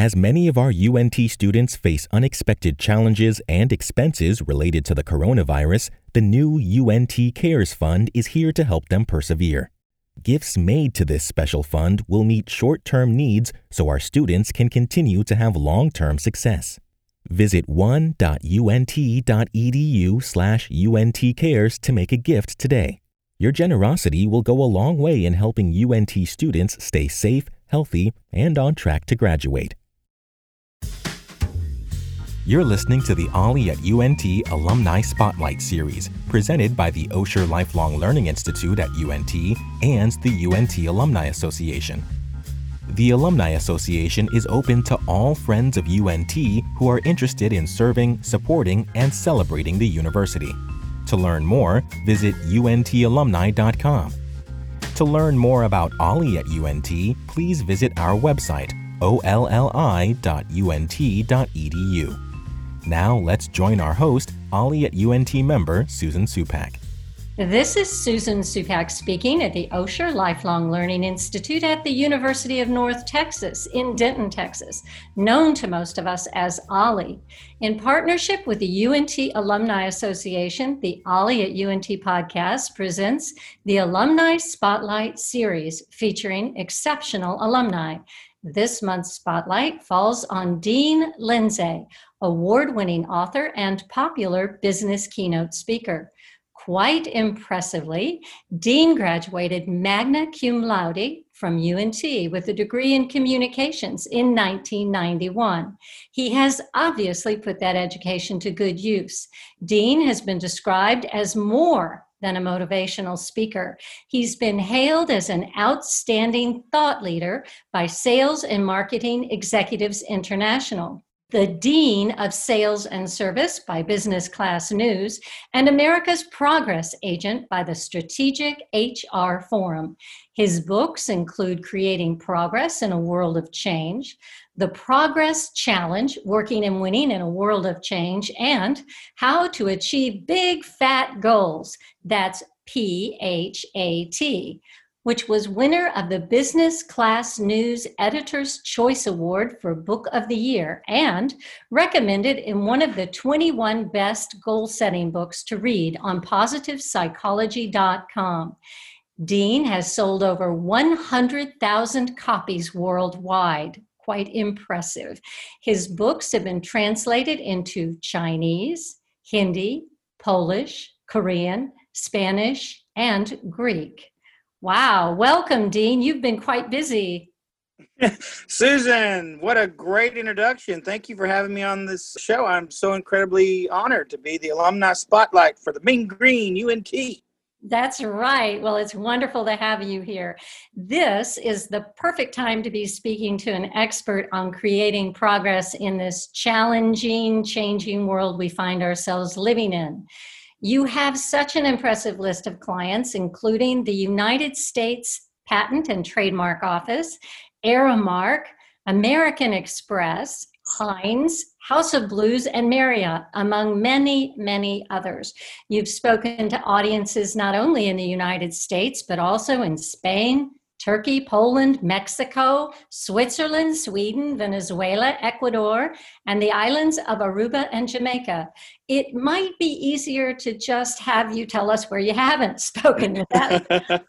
As many of our UNT students face unexpected challenges and expenses related to the coronavirus, the new UNT Cares Fund is here to help them persevere. Gifts made to this special fund will meet short term needs so our students can continue to have long term success. Visit one.unt.edu slash untcares to make a gift today. Your generosity will go a long way in helping UNT students stay safe, healthy, and on track to graduate. You're listening to the OLLI at UNT Alumni Spotlight Series, presented by the Osher Lifelong Learning Institute at UNT and the UNT Alumni Association. The Alumni Association is open to all friends of UNT who are interested in serving, supporting, and celebrating the university. To learn more, visit untalumni.com. To learn more about OLLI at UNT, please visit our website, olli.unt.edu. Now let's join our host, OLLI at UNT member Susan Supak. This is Susan Supak speaking at the Osher Lifelong Learning Institute at the University of North Texas in Denton, Texas, known to most of us as OLLI. In partnership with the UNT Alumni Association, the OLLI at UNT podcast presents the Alumni Spotlight series featuring exceptional alumni. This month's spotlight falls on Dean Lindsay, award winning author and popular business keynote speaker. Quite impressively, Dean graduated magna cum laude from UNT with a degree in communications in 1991. He has obviously put that education to good use. Dean has been described as more than a motivational speaker. He's been hailed as an outstanding thought leader by Sales and Marketing Executives International the Dean of Sales and Service by Business Class News, and America's Progress Agent by the Strategic HR Forum. His books include Creating Progress in a World of Change, The Progress Challenge Working and Winning in a World of Change, and How to Achieve Big Fat Goals. That's P H A T which was winner of the Business Class News Editor's Choice Award for Book of the Year and recommended in one of the 21 best goal setting books to read on positivepsychology.com. Dean has sold over 100,000 copies worldwide. Quite impressive. His books have been translated into Chinese, Hindi, Polish, Korean, Spanish, and Greek. Wow. Welcome, Dean. You've been quite busy. Susan, what a great introduction. Thank you for having me on this show. I'm so incredibly honored to be the alumni spotlight for the Mean Green UNT. That's right. Well, it's wonderful to have you here. This is the perfect time to be speaking to an expert on creating progress in this challenging, changing world we find ourselves living in. You have such an impressive list of clients, including the United States Patent and Trademark Office, Aramark, American Express, Heinz, House of Blues, and Marriott, among many, many others. You've spoken to audiences not only in the United States, but also in Spain, Turkey, Poland, Mexico, Switzerland, Sweden, Venezuela, Ecuador, and the islands of Aruba and Jamaica. It might be easier to just have you tell us where you haven't spoken to them.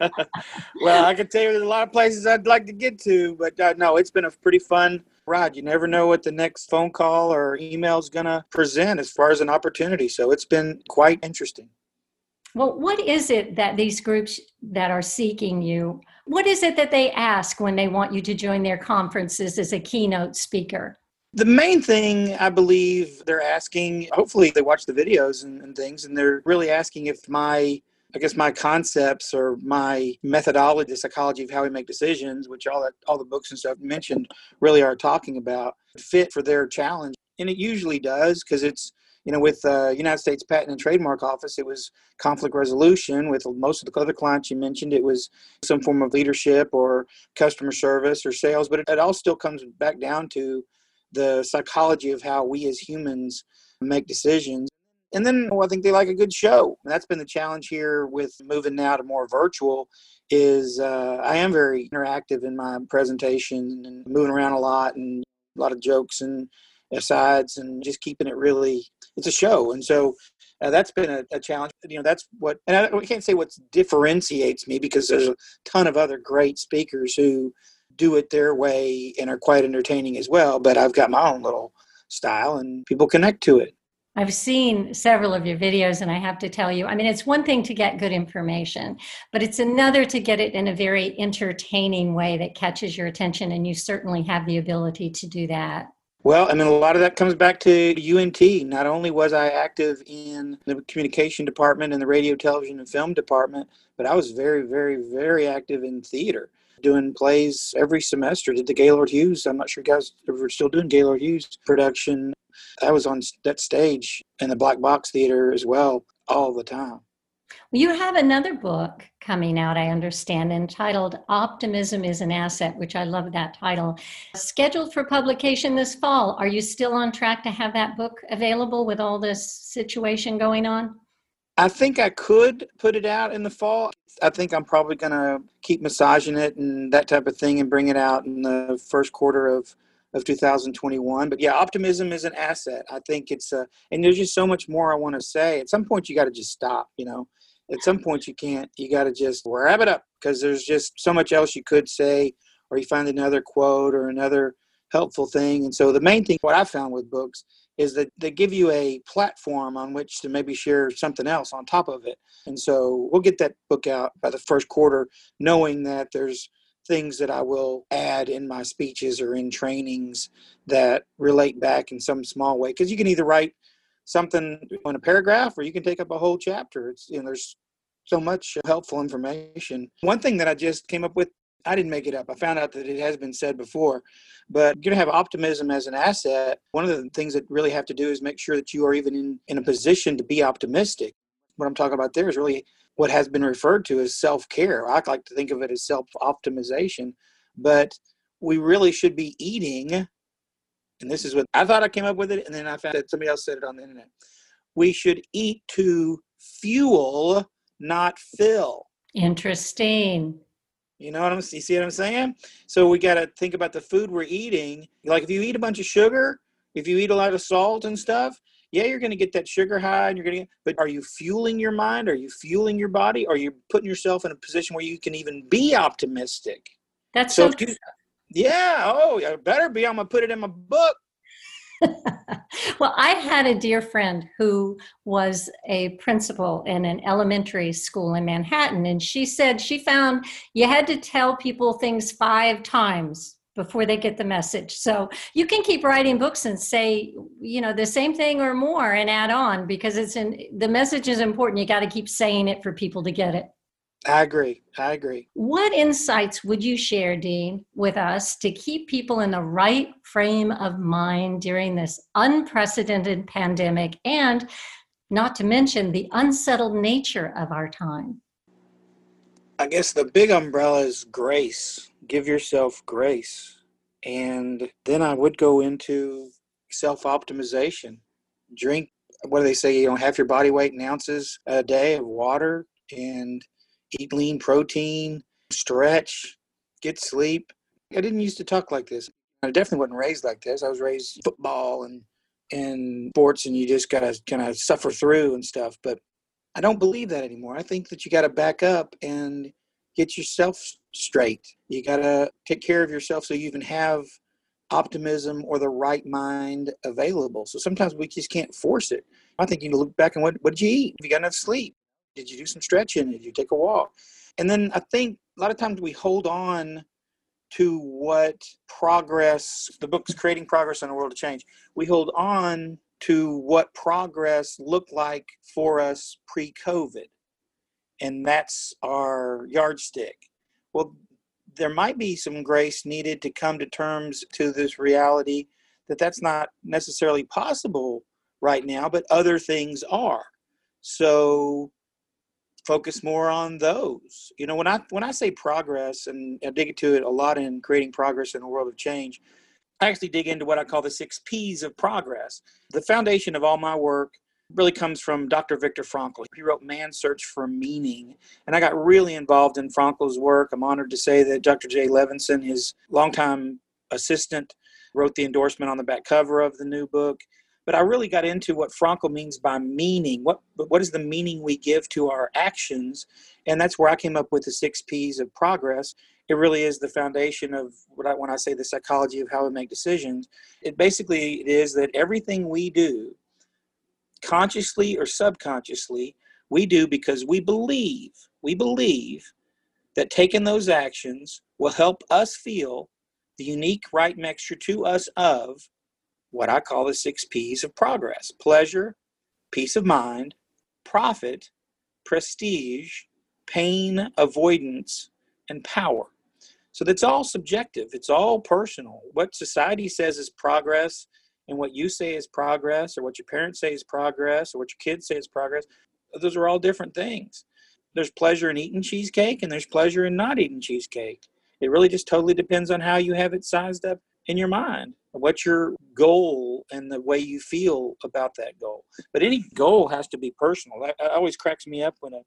well, I can tell you there's a lot of places I'd like to get to, but uh, no, it's been a pretty fun ride. You never know what the next phone call or email is going to present as far as an opportunity. So it's been quite interesting. Well, what is it that these groups that are seeking you, what is it that they ask when they want you to join their conferences as a keynote speaker? The main thing I believe they're asking, hopefully they watch the videos and, and, things, and they're really asking if my, I guess my concepts or my methodology, the psychology of how we make decisions, which all that all the books and stuff mentioned really are talking about, fit for their challenge. And it usually does because it's you know, with uh, United States Patent and Trademark Office, it was conflict resolution. With most of the other clients you mentioned, it was some form of leadership or customer service or sales. But it, it all still comes back down to the psychology of how we as humans make decisions. And then well, I think they like a good show. And that's been the challenge here with moving now to more virtual. Is uh, I am very interactive in my presentation and moving around a lot and a lot of jokes and asides and just keeping it really it's a show and so uh, that's been a, a, challenge you know that's what and I, we can't say what differentiates me because there's a ton of other great speakers who do it their way and are quite entertaining as well but i've got my own little style and people connect to it I've seen several of your videos, and I have to tell you, I mean, it's one thing to get good information, but it's another to get it in a very entertaining way that catches your attention, and you certainly have the ability to do that. Well, I mean, a lot of that comes back to UNT. Not only was I active in the communication department and the radio, television, and film department, but I was very, very, very active in theater, doing plays every semester. Did the Gaylord Hughes? I'm not sure you guys are still doing Gaylord Hughes production. I was on that stage in the Black Box Theater as well all the time. You have another book coming out, I understand, entitled Optimism is an Asset, which I love that title. Scheduled for publication this fall. Are you still on track to have that book available with all this situation going on? I think I could put it out in the fall. I think I'm probably going to keep massaging it and that type of thing and bring it out in the first quarter of of 2021. But yeah, optimism is an asset. I think it's a, and there's just so much more I want to say. At some point, you got to just stop, you know at some point you can't you got to just wrap it up because there's just so much else you could say or you find another quote or another helpful thing and so the main thing what i found with books is that they give you a platform on which to maybe share something else on top of it and so we'll get that book out by the first quarter knowing that there's things that i will add in my speeches or in trainings that relate back in some small way because you can either write something in a paragraph or you can take up a whole chapter it's you know there's so much helpful information. One thing that I just came up with, I didn't make it up. I found out that it has been said before, but you're going to have optimism as an asset. One of the things that really have to do is make sure that you are even in, in a position to be optimistic. What I'm talking about there is really what has been referred to as self care. I like to think of it as self optimization, but we really should be eating. And this is what I thought I came up with it, and then I found that somebody else said it on the internet. We should eat to fuel not fill. Interesting. You know what I'm you see what I'm saying? So we got to think about the food we're eating. Like if you eat a bunch of sugar, if you eat a lot of salt and stuff, yeah, you're going to get that sugar high and you're going to but are you fueling your mind? Are you fueling your body? Are you putting yourself in a position where you can even be optimistic? That's so, so you, yeah, oh, I better be. I'm going to put it in my book. well, I had a dear friend who was a principal in an elementary school in Manhattan, and she said she found you had to tell people things five times before they get the message. So you can keep writing books and say, you know, the same thing or more and add on because it's in the message is important. You got to keep saying it for people to get it. I agree. I agree. What insights would you share, Dean, with us to keep people in the right frame of mind during this unprecedented pandemic and not to mention the unsettled nature of our time? I guess the big umbrella is grace. Give yourself grace. And then I would go into self optimization. Drink, what do they say? You know, half your body weight in ounces a day of water and eat lean protein, stretch, get sleep. I didn't used to talk like this. I definitely wasn't raised like this. I was raised football and and sports, and you just gotta kind of suffer through and stuff. But I don't believe that anymore. I think that you got to back up and get yourself straight. You got to take care of yourself so you even have optimism or the right mind available. So sometimes we just can't force it. I think you need to look back and what what did you eat? Have you got enough sleep? Did you do some stretching? Did you take a walk? And then I think a lot of times we hold on to what progress, the book's Creating Progress in a World of Change, we hold on to what progress looked like for us pre COVID. And that's our yardstick. Well, there might be some grace needed to come to terms to this reality that that's not necessarily possible right now, but other things are. So focus more on those. You know, when I when I say progress, and I dig into it a lot in creating progress in a world of change, I actually dig into what I call the six P's of progress. The foundation of all my work really comes from Dr. Viktor Frankl. He wrote Man's Search for Meaning, and I got really involved in Frankl's work. I'm honored to say that Dr. Jay Levinson, his longtime assistant, wrote the endorsement on the back cover of the new book. But I really got into what Frankl means by meaning. What what is the meaning we give to our actions? And that's where I came up with the six P's of progress. It really is the foundation of what I, when I say the psychology of how we make decisions. It basically is that everything we do, consciously or subconsciously, we do because we believe we believe that taking those actions will help us feel the unique right mixture to us of what I call the six P's of progress pleasure, peace of mind, profit, prestige, pain, avoidance, and power. So that's all subjective, it's all personal. What society says is progress, and what you say is progress, or what your parents say is progress, or what your kids say is progress, those are all different things. There's pleasure in eating cheesecake, and there's pleasure in not eating cheesecake. It really just totally depends on how you have it sized up in your mind what's your goal and the way you feel about that goal. But any goal has to be personal. That always cracks me up when an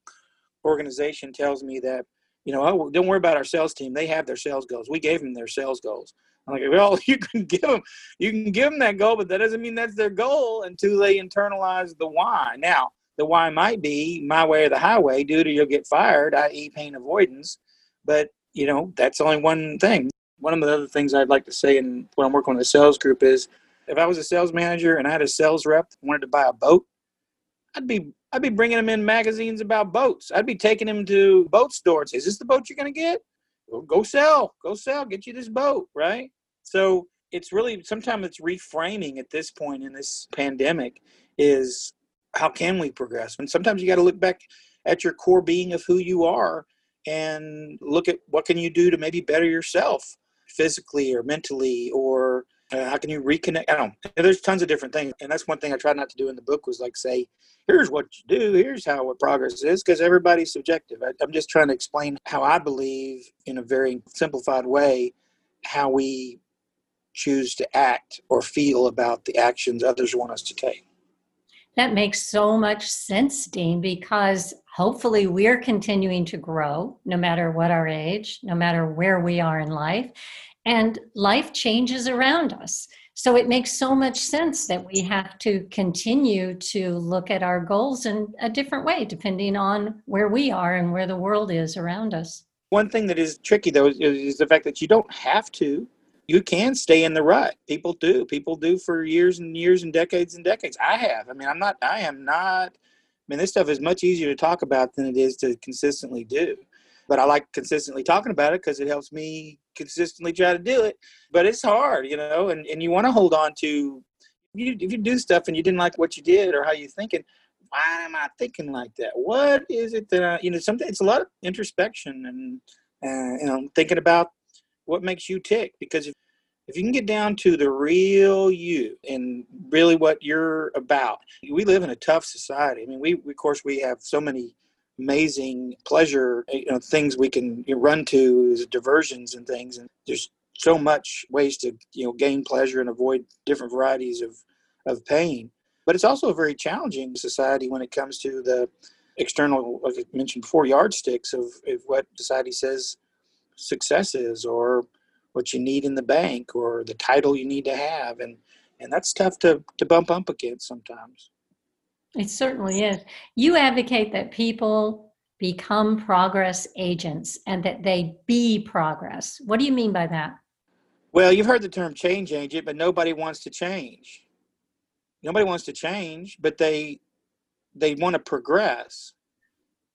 organization tells me that you know oh, don't worry about our sales team. They have their sales goals. We gave them their sales goals i'm like well you can give them you can give them that goal but that doesn't mean that's their goal until they internalize the why now the why might be my way or the highway due to you'll get fired i.e pain avoidance but you know that's only one thing one of the other things I'd like to say, and when I'm working with the sales group, is if I was a sales manager and I had a sales rep wanted to buy a boat, I'd be I'd be bringing them in magazines about boats. I'd be taking them to boat stores. Is this the boat you're going to get? Go sell, go sell, get you this boat, right? So it's really sometimes it's reframing at this point in this pandemic is how can we progress? And sometimes you got to look back at your core being of who you are and look at what can you do to maybe better yourself physically or mentally or uh, how can you reconnect? I don't there's tons of different things. And that's one thing i tried not to do in the book was like say here's what you do. Here's how what progress is. Because everybody's subjective. I, i'm just trying to explain how i believe in a very simplified way how we choose to act or feel about the actions others want us to take that makes so much sense, Dean, because hopefully we're continuing to grow no matter what our age, no matter where we are in life, and life changes around us. So it makes so much sense that we have to continue to look at our goals in a different way, depending on where we are and where the world is around us. One thing that is tricky, though, is, is the fact that you don't have to you can stay in the rut. People do. People do for years and years and decades and decades. I have. I mean, I'm not. I am not. I mean, this stuff is much easier to talk about than it is to consistently do. But I like consistently talking about it because it helps me consistently try to do it. But it's hard, you know, and, and you want to hold on to. You, if you do stuff and you didn't like what you did or how you thinking, why am I thinking like that? What is it that I, you know? Something. It's a lot of introspection and uh, you know thinking about what makes you tick? Because if, if you can get down to the real you and really what you're about we live in a tough society. I mean we, of course we have so many amazing pleasure you know things we can run to diversions and things. And there's so much ways to you know gain pleasure and avoid different varieties of of pain. But it's also a very challenging society when it comes to the external like i mentioned before yardsticks of, of what society says success is or what you need in the bank or the title you need to have and and that's tough to to bump up against sometimes. It certainly is. You advocate that people become progress agents and that they be progress. What do you mean by that? Well you've heard the term change agent but nobody wants to change. Nobody wants to change but they they want to progress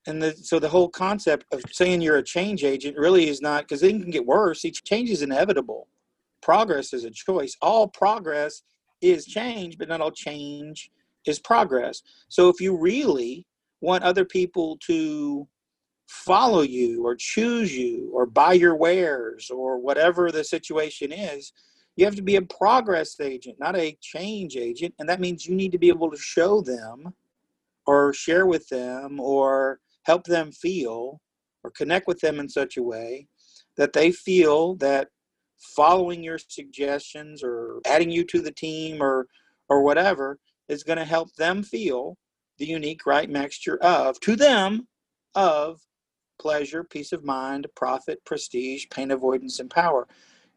and the, so the whole concept of saying you're a change agent really is not because it can get worse. Each change is inevitable. Progress is a choice. All progress is change, but not all change is progress. So if you really want other people to follow you or choose you or buy your wares or whatever the situation is, you have to be a progress agent, not a change agent. And that means you need to be able to show them or share with them or help them feel or connect with them in such a way that they feel that following your suggestions or adding you to the team or or whatever is going to help them feel the unique right mixture of to them of pleasure peace of mind profit prestige pain avoidance and power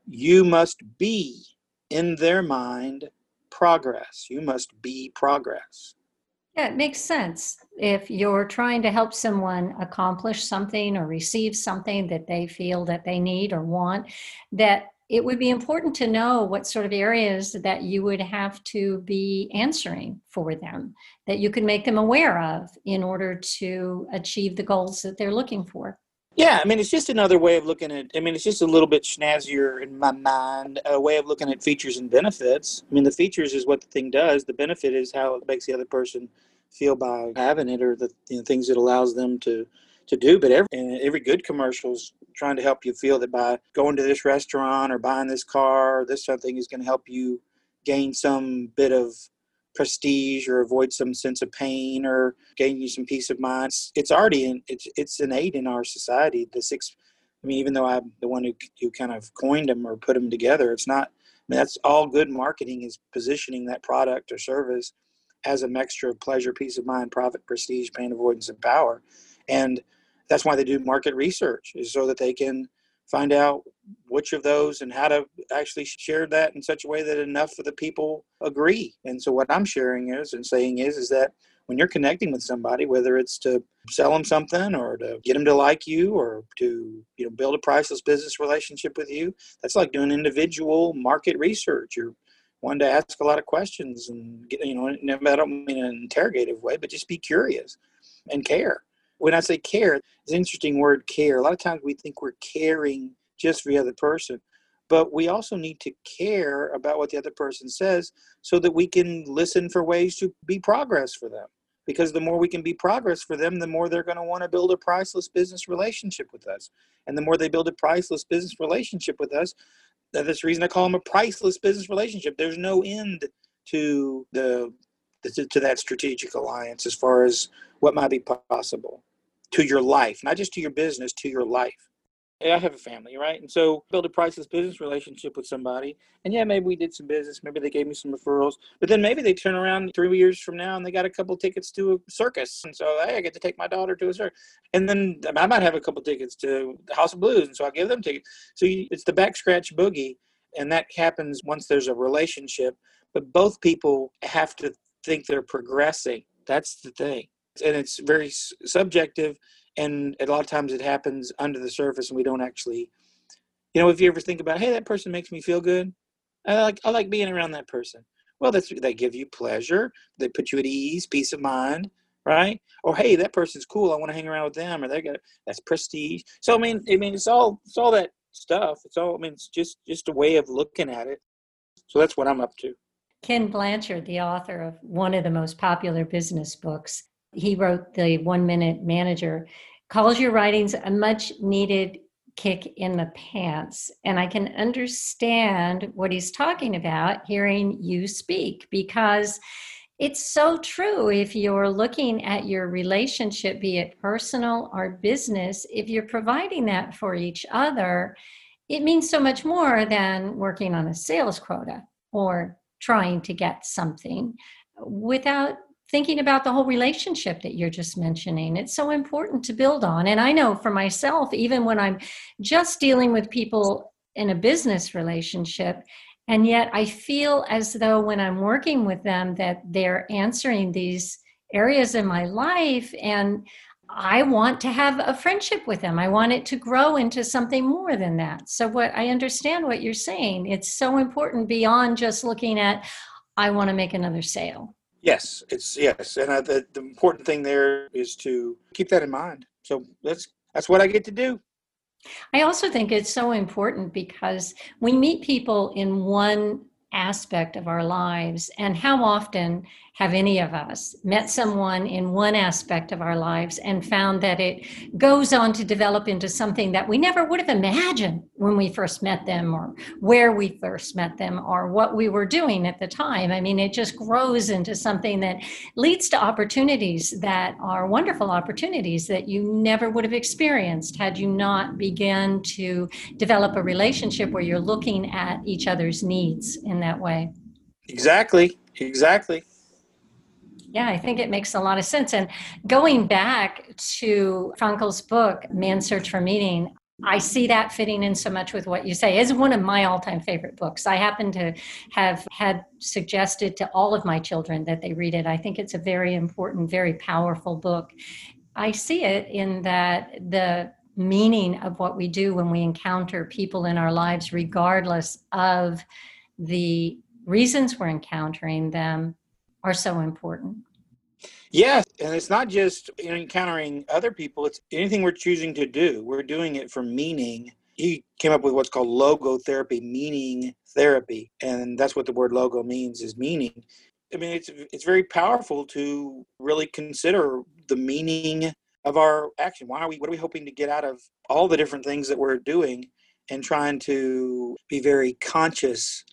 you must be in their mind, progress. You must be progress. Yeah, it makes sense. If you're trying to help someone accomplish something or receive something that they feel that they need or want, that it would be important to know what sort of areas that you would have to be answering for them, that you can make them aware of in order to achieve the goals that they're looking for. Yeah, I mean, it's just another way of looking at. I mean, it's just a little bit snazzier in my mind, a way of looking at features and benefits. I mean, the features is what the thing does. The benefit is how it makes the other person feel by having it, or the you know, things it allows them to to do. But every every good commercial is trying to help you feel that by going to this restaurant or buying this car, or this something is going to help you gain some bit of prestige or avoid some sense of pain or gain you some peace of mind. It's, it's already in, it's it's innate in our society. The six, I mean, even though I'm the one who who kind of coined them or put them together, it's not. I mean, that's all good marketing is positioning that product or service as a mixture of pleasure, peace of mind, profit, prestige, pain avoidance, and power. And that's why they do market research is so that they can find out which of those and how to actually share that in such a way that enough of the people agree. And so what I'm sharing is and saying is is that when you're connecting with somebody, whether it's to sell them something or to get them to like you or to you know build a priceless business relationship with you, that's like doing individual market research. You're one to ask a lot of questions and get, you know I don't mean in an interrogative way, but just be curious and care. When I say care, it's an interesting word care. A lot of times we think we're caring just for the other person. But we also need to care about what the other person says so that we can listen for ways to be progress for them. Because the more we can be progress for them, the more they're going to want to build a priceless business relationship with us. And the more they build a priceless business relationship with us, that's the reason I call them a priceless business relationship. There's no end to the to, to that strategic alliance as far as what might be possible to your life, not just to your business, to your life. Hey, I have a family, right? And so build a priceless business relationship with somebody. And yeah, maybe we did some business. Maybe they gave me some referrals. But then maybe they turn around three years from now and they got a couple tickets to a circus. And so, hey, I get to take my daughter to a circus. And then I might have a couple tickets to the House of Blues. And so I give them tickets. So you, it's the back scratch boogie. And that happens once there's a relationship. But both people have to think they're progressing. That's the thing. And it's very subjective and a lot of times it happens under the surface and we don't actually you know if you ever think about hey that person makes me feel good i like i like being around that person. Well that's they give you pleasure they put you at ease peace of mind right? Or hey that person's cool i want to hang around with them or they got that's prestige. So i mean i mean it's all it's all that stuff it's all i mean it's just just a way of looking at it. So that's what i'm up to. Ken blanchard the author of one of the most popular business books he wrote the one minute manager calls your writings a much needed kick in the pants and i can understand what he's talking about hearing you speak because it's so true. If you're looking at your relationship be it personal or business if you're providing that for each other it means so much more than working on a sales quota or trying to get something without thinking about the whole relationship that you're just mentioning. It's so important to build on. And I know for myself, even when I'm just dealing with people in a business relationship, and yet I feel as though when I'm working with them that they're answering these areas in my life and I want to have a friendship with them. I want it to grow into something more than that. So what I understand what you're saying. It's so important beyond just looking at I want to make another sale. Yes, it's yes, and I, the, the important thing there is to keep that in mind. So that's that's what I get to do. I also think it's so important because we meet people in one aspect of our lives, and how often have any of us met someone in one aspect of our lives and found that it goes on to develop into something that we never would have imagined when we first met them or where we first met them or what we were doing at the time. I mean, it just grows into something that leads to opportunities that are wonderful opportunities that you never would have experienced had you not begun to develop a relationship where you're looking at each other's needs in that way. Exactly. Exactly. Yeah, I think it makes a lot of sense. And going back to Frankl's book, Man's Search for Meaning, I see that fitting in so much with what you say. It's one of my all time favorite books. I happen to have had suggested to all of my children that they read it. I think it's a very important, very powerful book. I see it in that the meaning of what we do when we encounter people in our lives, regardless of the reasons we're encountering them, are so important. Yes, and it's not just encountering other people, it's anything we're choosing to do. We're doing it for meaning. He came up with what's called logotherapy, meaning therapy, and that's what the word logo means is meaning. I mean, it's it's very powerful to really consider the meaning of our action. Why are we what are we hoping to get out of all the different things that we're doing and trying to be very conscious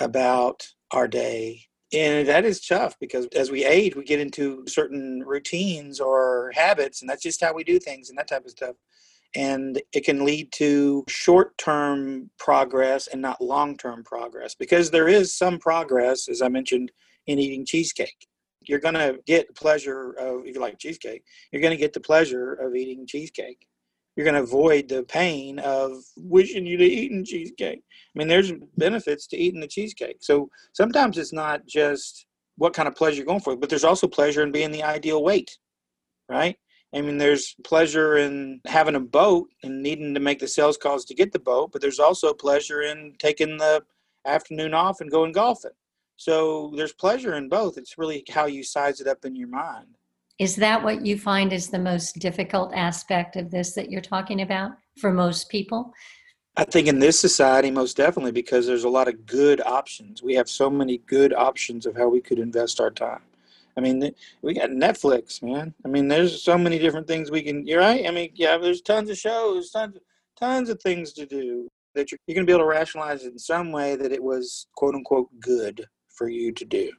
about our day and that is tough because as we age, we get into certain routines or habits, and that's just how we do things and that type of stuff. And it can lead to short term progress and not long term progress because there is some progress, as I mentioned, in eating cheesecake. You're going to get the pleasure of, if you like cheesecake, you're going to get the pleasure of eating cheesecake you're going to avoid the pain of wishing you'd eaten cheesecake. I mean, there's benefits to eating the cheesecake. So sometimes it's not just what kind of pleasure you're going for, but there's also pleasure in being the ideal weight, right? I mean, there's pleasure in having a boat and needing to make the sales calls to get the boat, but there's also pleasure in taking the afternoon off and going golfing. So there's pleasure in both. It's really how you size it up in your mind. Is that what you find is the most difficult aspect of this that you're talking about for most people? I think in this society, most definitely, because there's a lot of good options. We have so many good options of how we could invest our time. I mean, we got Netflix, man. I mean, there's so many different things we can. You're right. I mean, yeah, there's tons of shows, tons, tons of things to do that you're, you're going to be able to rationalize it in some way that it was quote unquote good for you to do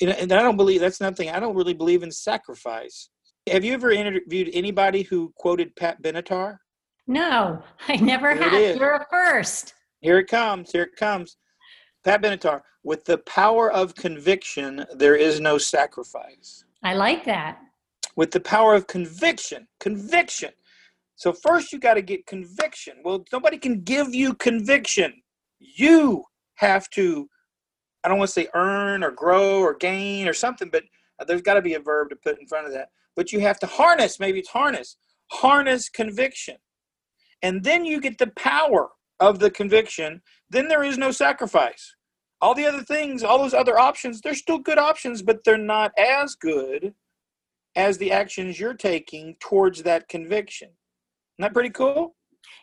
and I don't believe that's nothing. I don't really believe in sacrifice. Have you ever interviewed anybody who quoted Pat Benatar? No, I never Here have. You're a first. Here it comes. Here it comes. Pat Benatar, with the power of conviction, there is no sacrifice. I like that. With the power of conviction, conviction. So first you got to get conviction. Well, nobody can give you conviction. You have to I don't want to say earn or grow or gain or something, but uh, there's got to be a verb to put in front of that. But you have to harness, maybe it's harness, harness conviction. And then you get the power of the conviction. Then there is no sacrifice. All the other things, all those other options, they're still good options, but they're not as good as the actions you're taking towards that conviction. Isn't that pretty cool?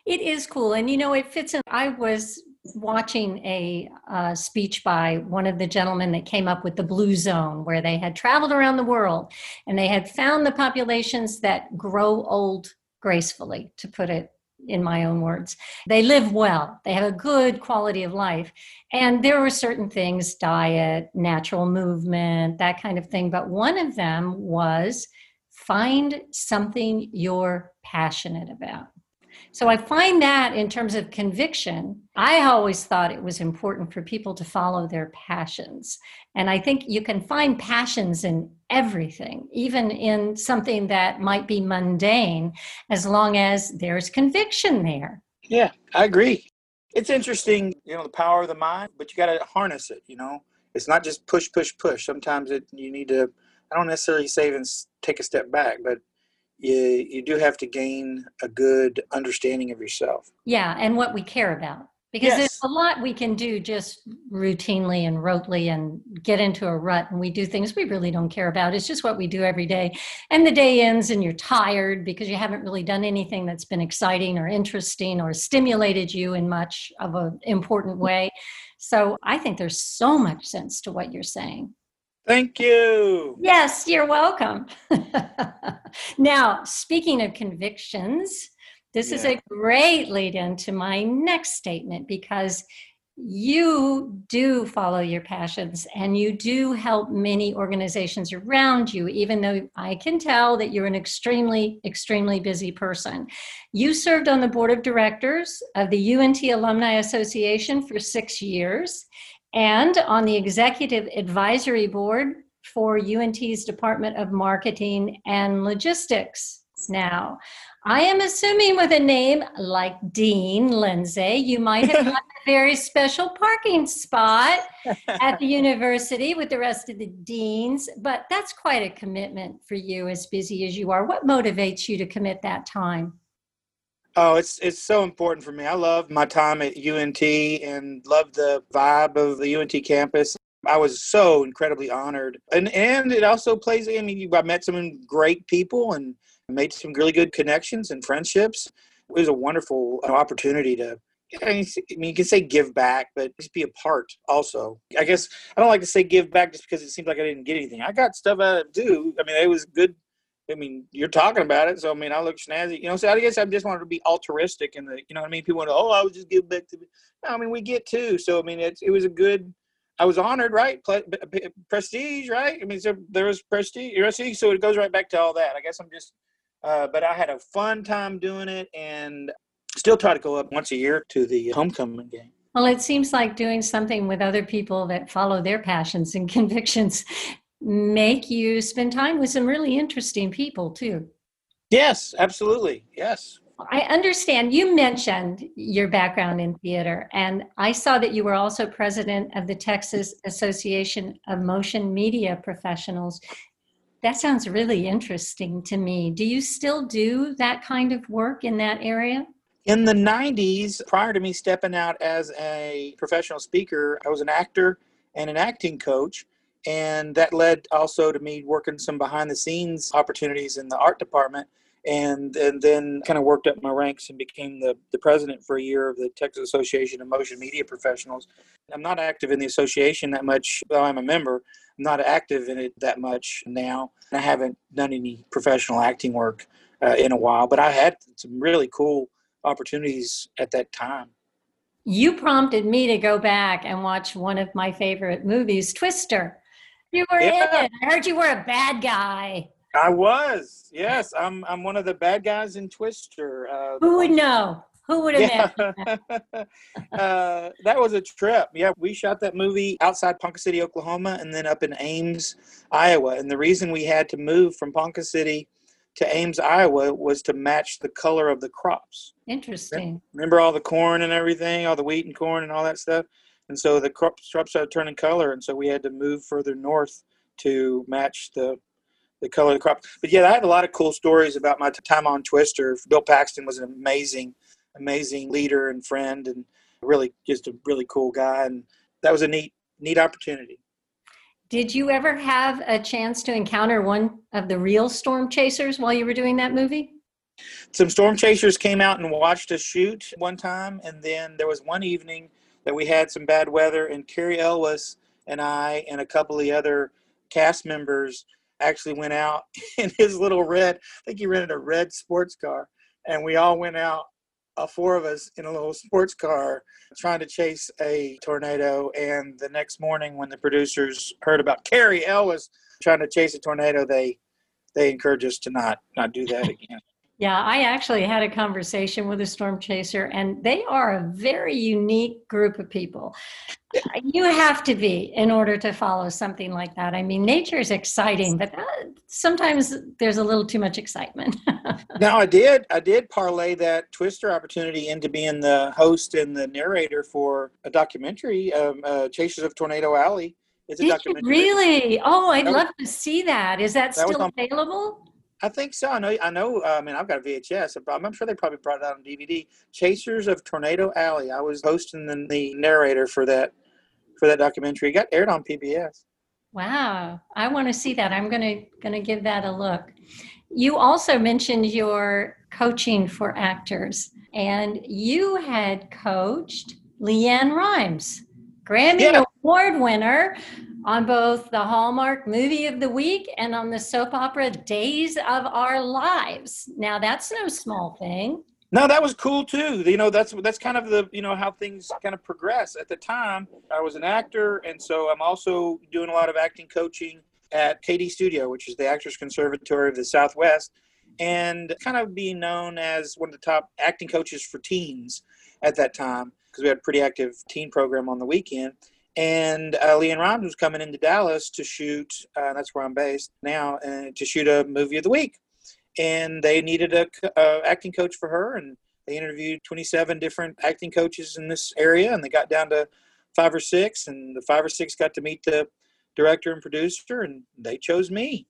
It is cool. And you know, it fits in. I was watching a uh, speech by one of the gentlemen that came up with the blue zone where they had traveled around the world and they had found the populations that grow old gracefully to put it in my own words. They live well. They have a good quality of life. And there were certain things diet natural movement that kind of thing. But one of them was find something you're passionate about so I find that in terms of conviction, I always thought it was important for people to follow their passions. And I think you can find passions in everything, even in something that might be mundane, as long as there's conviction there. Yeah, I agree. It's interesting, you know, the power of the mind, but you got to harness it, you know. It's not just push, push, push. Sometimes it you need to I don't necessarily say even take a step back, but you you do have to gain a good understanding of yourself. Yeah, and what we care about. Because yes. there's a lot we can do just routinely and rotely and get into a rut and we do things we really don't care about. It's just what we do every day. And the day ends and you're tired because you haven't really done anything that's been exciting or interesting or stimulated you in much of an important way. So I think there's so much sense to what you're saying. Thank you. Yes, you're welcome. now, speaking of convictions, this yeah. is a great lead into my next statement because you do follow your passions and you do help many organizations around you, even though I can tell that you're an extremely, extremely busy person. You served on the board of directors of the UNT Alumni Association for six years and on the executive advisory board for UNT's Department of Marketing and Logistics. Now, I am assuming with a name like Dean Lindsay, you might have a very special parking spot at the university with the rest of the deans, but that's quite a commitment for you as busy as you are. What motivates you to commit that time? Oh, it's it's so important for me. I love my time at UNT and love the vibe of the UNT campus. I was so incredibly honored, and and it also plays. I mean, I met some great people and made some really good connections and friendships. It was a wonderful uh, opportunity to. I mean, you can say give back, but just be a part also. I guess I don't like to say give back just because it seems like I didn't get anything. I got stuff I do. I mean, it was good. I mean, you're talking about it, so I mean, I look snazzy, you know. So I guess I just wanted to be altruistic, and the, you know what I mean. People want to, oh, I would just give back to. No, I mean, we get too. So I mean, it's it was a good I was honored, right? Prestige, right? I mean, so there was prestige, prestige, so it goes right back to all that. I guess I'm just, uh, but I had a fun time doing it, and still try to go up once a year to the homecoming game. Well, it seems like doing something with other people that follow their passions and convictions make you spend time with some really interesting people too. Yes, absolutely. Yes. I understand you mentioned your background in theater, and I saw that you were also president of the Texas Association of Motion Media Professionals. That sounds really interesting to me. Do you still do that kind of work in that area? In the 90s, prior to me stepping out as a professional speaker, I was an actor and an acting coach. And that led also to me working some behind the scenes opportunities in the art department and and then kind of worked up my ranks and became the, the president for a year of the Texas Association of Motion Media Professionals. I'm not active in the association that much, though I'm a member. I'm not active in it that much now. I haven't done any professional acting work uh, in a while, but I had some really cool opportunities at that time. You prompted me to go back and watch one of my favorite movies, Twister. You were yeah. in it. I heard you were a bad guy. I was. Yes, I'm. I'm one of the bad guys in Twister. Uh, Who would know? Who would have yeah. uh, that was a trip. Yeah, we shot that movie outside Ponca City, Oklahoma, and then up in Ames, Iowa. And the reason we had to move from Ponca City to Ames, Iowa, was to match the color of the crops. Interesting. Remember all the corn and everything, all the wheat and corn and all that stuff. And so the crops, crops started turning color, and so we had to move further north to match the the color of the crop. But yeah, I have a lot of cool stories about my time on Twister. Bill Paxton was an amazing, amazing leader and friend, and really just a really cool guy. And that was a neat, neat opportunity. Did you ever have a chance to encounter one of the real storm chasers while you were doing that movie? Some storm chasers came out and watched us shoot one time, and then there was one evening that we had some bad weather, and Cary Elwes and I and a couple of the other cast members actually went out in his little red, I think he rented a red sports car, and we all went out, uh, four of us in a little sports car, trying to chase a tornado. And the next morning, when the producers heard about Cary Elwes trying to chase a tornado, they they encouraged us to not not do that again. Yeah, I actually had a conversation with a storm chaser, and they are a very unique group of people. You have to be in order to follow something like that. I mean, nature is exciting, but sometimes there's a little too much excitement. now, I did, I did parlay that Twister opportunity into being the host and the narrator for a documentary, um, uh, Chasers of Tornado Alley. It's a did documentary. really? Oh, I'd that love was, to see that. Is that, that still on, available? I think so. I know. I know. Uh, I mean, I've got a VHS. I'm sure they probably brought it out on DVD. Chasers of Tornado Alley. I was hosting the, the narrator for that for that documentary. It got aired on PBS. Wow, I want to see that. I'm gonna gonna give that a look. You also mentioned your coaching for actors, and you had coached LeAnn Rimes, Grammy yeah. Award winner on both the Hallmark Movie of the Week and on the soap opera Days of Our Lives. Now, that's no small thing. No, that was cool too. You know, that's that's kind of the you know how things kind of progress. At the time, I was an actor, and so I'm also doing a lot of acting coaching at KD Studio, which is the Actors Conservatory of the Southwest, and kind of being known as one of the top acting coaches for teens at that time because we had a pretty active teen program on the weekend and uh, LeAnn Rimes was coming into Dallas to shoot. Uh, that's where I'm based now, and to shoot a movie of the week. and they needed a, a acting coach for her, and they interviewed 27 different acting coaches in this area, and they got down to five or six, and the five or six got to meet the director and producer, and they chose me.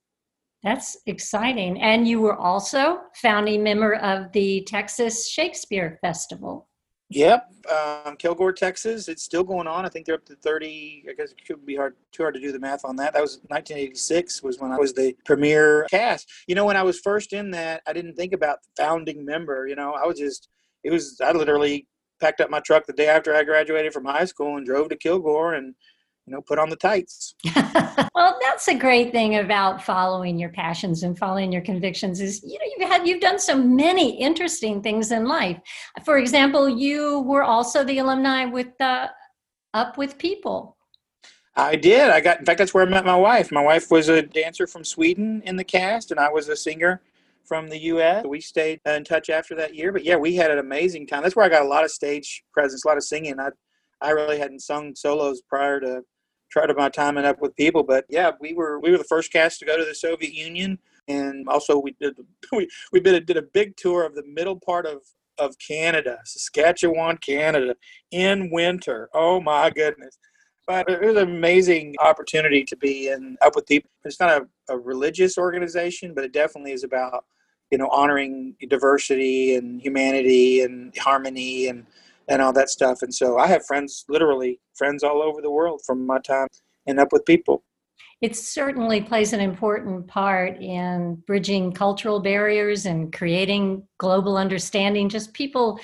That's exciting. And you were also founding member of the Texas Shakespeare Festival. Yep, um, Kilgore, Texas. It's still going on. I think they're up to thirty. I guess it could be hard, too hard to do the math on that. That was 1986 was when I was the premier cast. You know, when I was first in that, I didn't think about founding member. You know, I was just it was I literally packed up my truck the day after I graduated from high school and drove to Kilgore and you know, put on the tights. well, that's a great thing about following your passions and following your convictions is you know you've had you've done so many interesting things in life. For example, you were also the alumni with uh, Up with People. I did. I got in fact that's where I met my wife. My wife was a dancer from Sweden in the cast and I was a singer from the US. We stayed in touch after that year, but yeah, we had an amazing time. That's where I got a lot of stage presence, a lot of singing. I I really hadn't sung solos prior to try to my timing up with people. But yeah, we were we were the first cast to go to the Soviet Union, and also we did we we did a, did a big tour of the middle part of of Canada, Saskatchewan, Canada, in winter. Oh my goodness! But it was an amazing opportunity to be in up with people. It's not a, a religious organization, but it definitely is about you know honoring diversity and humanity and harmony and and all that stuff. And so I have friends, literally friends all over the world from my time and up with people. It certainly plays an important part in bridging cultural barriers and creating global understanding, just people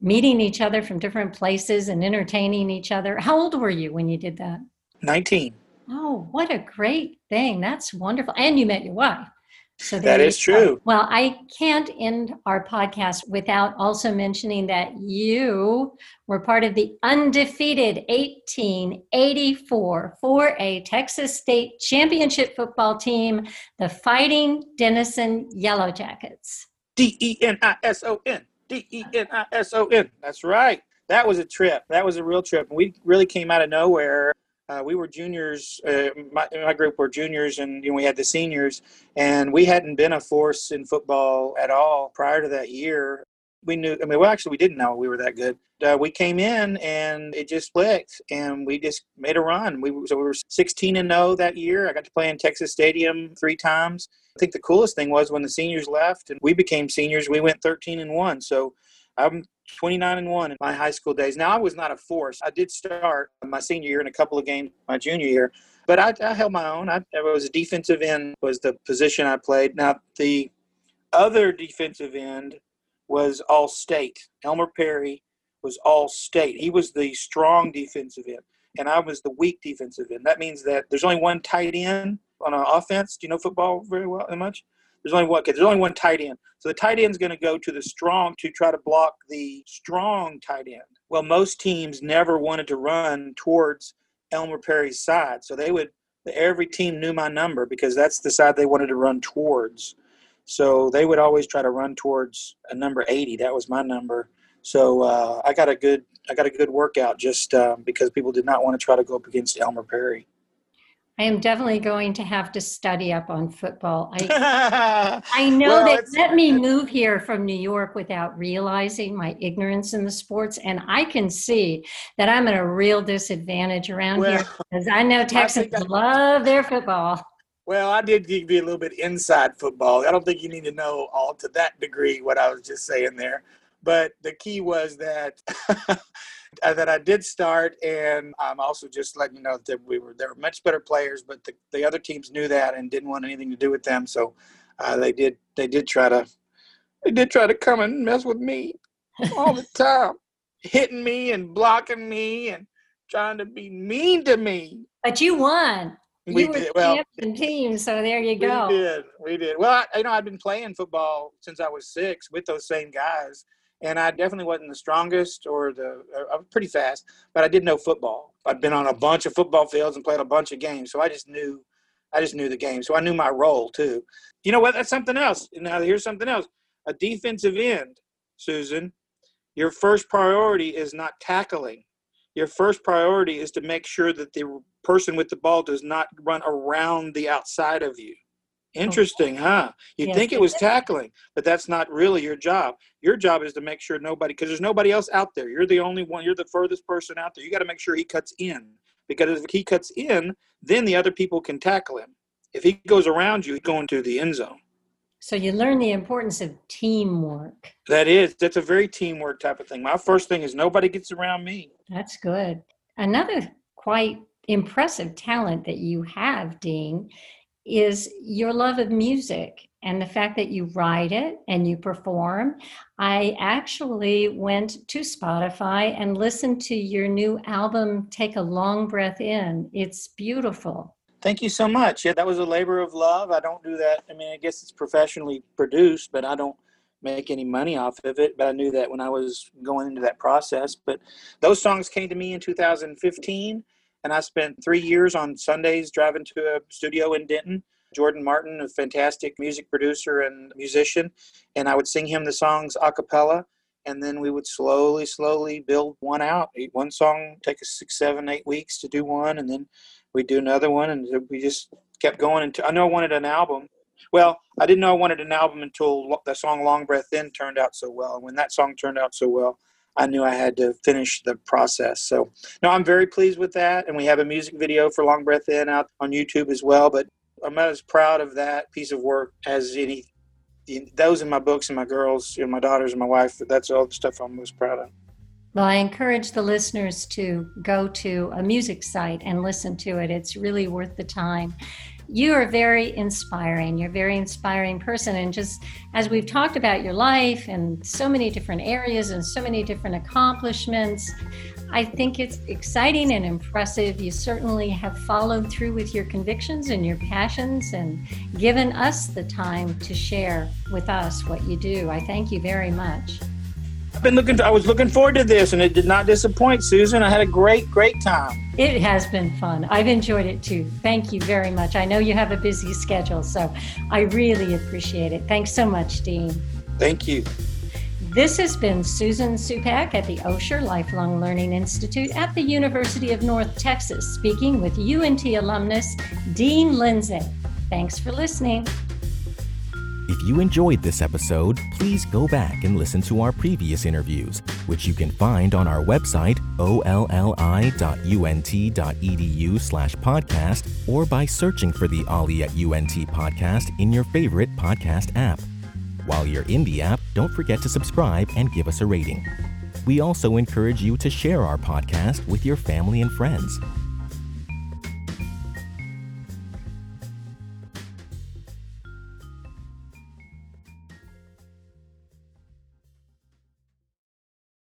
meeting each other from different places and entertaining each other. How old were you when you did that? 19. Oh, what a great thing. That's wonderful. And you met your wife. So that is true. Well, I can't end our podcast without also mentioning that you were part of the undefeated 1884 4A Texas State Championship football team, the Fighting Denison Yellow Jackets. D E N I S O N. D E N I S O N. That's right. That was a trip. That was a real trip. And We really came out of nowhere uh, we were juniors. Uh, my, my, group were juniors, and you know, we had the seniors, and we hadn't been a force in football at all prior to that year. We knew. I mean, well, actually, we didn't know we were that good. Uh, we came in, and it just clicked, and we just made a run. We so we were 16 and 0 that year. I got to play in Texas Stadium three times. I think the coolest thing was when the seniors left and we became seniors. We went 13 and one. So I'm 29 and 1 in my high school days. Now, I was not a force. I did start my senior year in a couple of games my junior year, but I, I held my own. I, I, was a defensive end, was the position I played. Now, the other defensive end was all state. Elmer Perry was all state. He was the strong defensive end, and I was the weak defensive end. That means that there's only one tight end on an offense. Do you know football very well that much? There's only one. There's only one tight end. So the tight end's going to go to the strong to try to block the strong tight end. Well, most teams never wanted to run towards Elmer Perry's side, so they would. Every team knew my number because that's the side they wanted to run towards. So they would always try to run towards a number 80. That was my number. So uh, I got a good I got a good workout just uh, because people did not want to try to go up against Elmer Perry. I am definitely going to have to study up on football. I, I know well, they let me move here from New York without realizing my ignorance in the sports, and I can see that I'm at a real disadvantage around well, here because I know Texans I love their football. Well, I did give you a little bit inside football. I don't think you need to know all to that degree what I was just saying there. But the key was that Uh, that I did start, and I'm also just letting you know that we were they were much better players, but the, the other teams knew that and didn't want anything to do with them. So uh, they did they did try to they did try to come and mess with me all the time, hitting me and blocking me and trying to be mean to me. But you won. We you did well. Team, so there you go. We did. We did. Well, I, you know, I've been playing football since I was six with those same guys and I definitely wasn't the strongest or the I was pretty fast, but I did know football. I'd been on a bunch of football fields and played a bunch of games, so I just knew I just knew the game. So I knew my role too. You know what? That's something else. Now here's something else. A defensive end, Susan, your first priority is not tackling. Your first priority is to make sure that the person with the ball does not run around the outside of you. Oh. Interesting, huh? You'd Yes, think it it was tackling, but that's not really your job. Your job is to make sure nobody, because there's nobody else out there. You're the only one. You're the furthest person out there. You got to make sure he cuts in, because if he cuts in, then the other people can tackle him. If he goes around you, he's going to the end zone. So you learn the importance of teamwork. That is, that's a very teamwork type of thing. My first thing is nobody gets around me. That's good. Another quite impressive talent that you have, Dean, is your love of music and the fact that you write it and you perform. I actually went to Spotify and listened to your new album, Take a Long Breath In. It's beautiful. Thank you so much. Yeah, that was a labor of love. I don't do that. I mean, I guess it's professionally produced, but I don't make any money off of it. But I knew that when I was going into that process. But those songs came to me in 2015, and I spent three years on Sundays driving to a studio in Denton. Jordan Martin, a fantastic music producer and musician, and I would sing him the songs a cappella, and then we would slowly, slowly build one out. One song take us six, seven, eight weeks to do one, and then we'd do another one, and we just kept going. Until I know I wanted an album. Well, I didn't know I wanted an album until the song "Long Breath In" turned out so well. And when that song turned out so well, I knew I had to finish the process. So, no, I'm very pleased with that. And we have a music video for "Long Breath In" out on YouTube as well. But I'm not as proud of that piece of work as any. Those in my books and my girls, know, my daughters and my wife. That's all the stuff I'm most proud of. Well, I encourage the listeners to go to a music site and listen to it. It's really worth the time. You are very inspiring. You're a very inspiring person. And just as we've talked about your life and so many different areas and so many different accomplishments, I think it's exciting and impressive. You certainly have followed through with your convictions and your passions and given us the time to share with us what you do. I thank you very much. I've been looking. I was looking forward to this, and it did not disappoint, Susan. I had a great, great time. It has been fun. I've enjoyed it too. Thank you very much. I know you have a busy schedule, so I really appreciate it. Thanks so much, Dean. Thank you. This has been Susan Supak at the Osher Lifelong Learning Institute at the University of North Texas, speaking with UNT alumnus Dean Lindsay. Thanks for listening. If you enjoyed this episode, please go back and listen to our previous interviews, which you can find on our website, olli.unt.edu slash podcast, or by searching for the OLLI at UNT podcast in your favorite podcast app. While you're in the app, don't forget to subscribe and give us a rating. We also encourage you to share our podcast with your family and friends.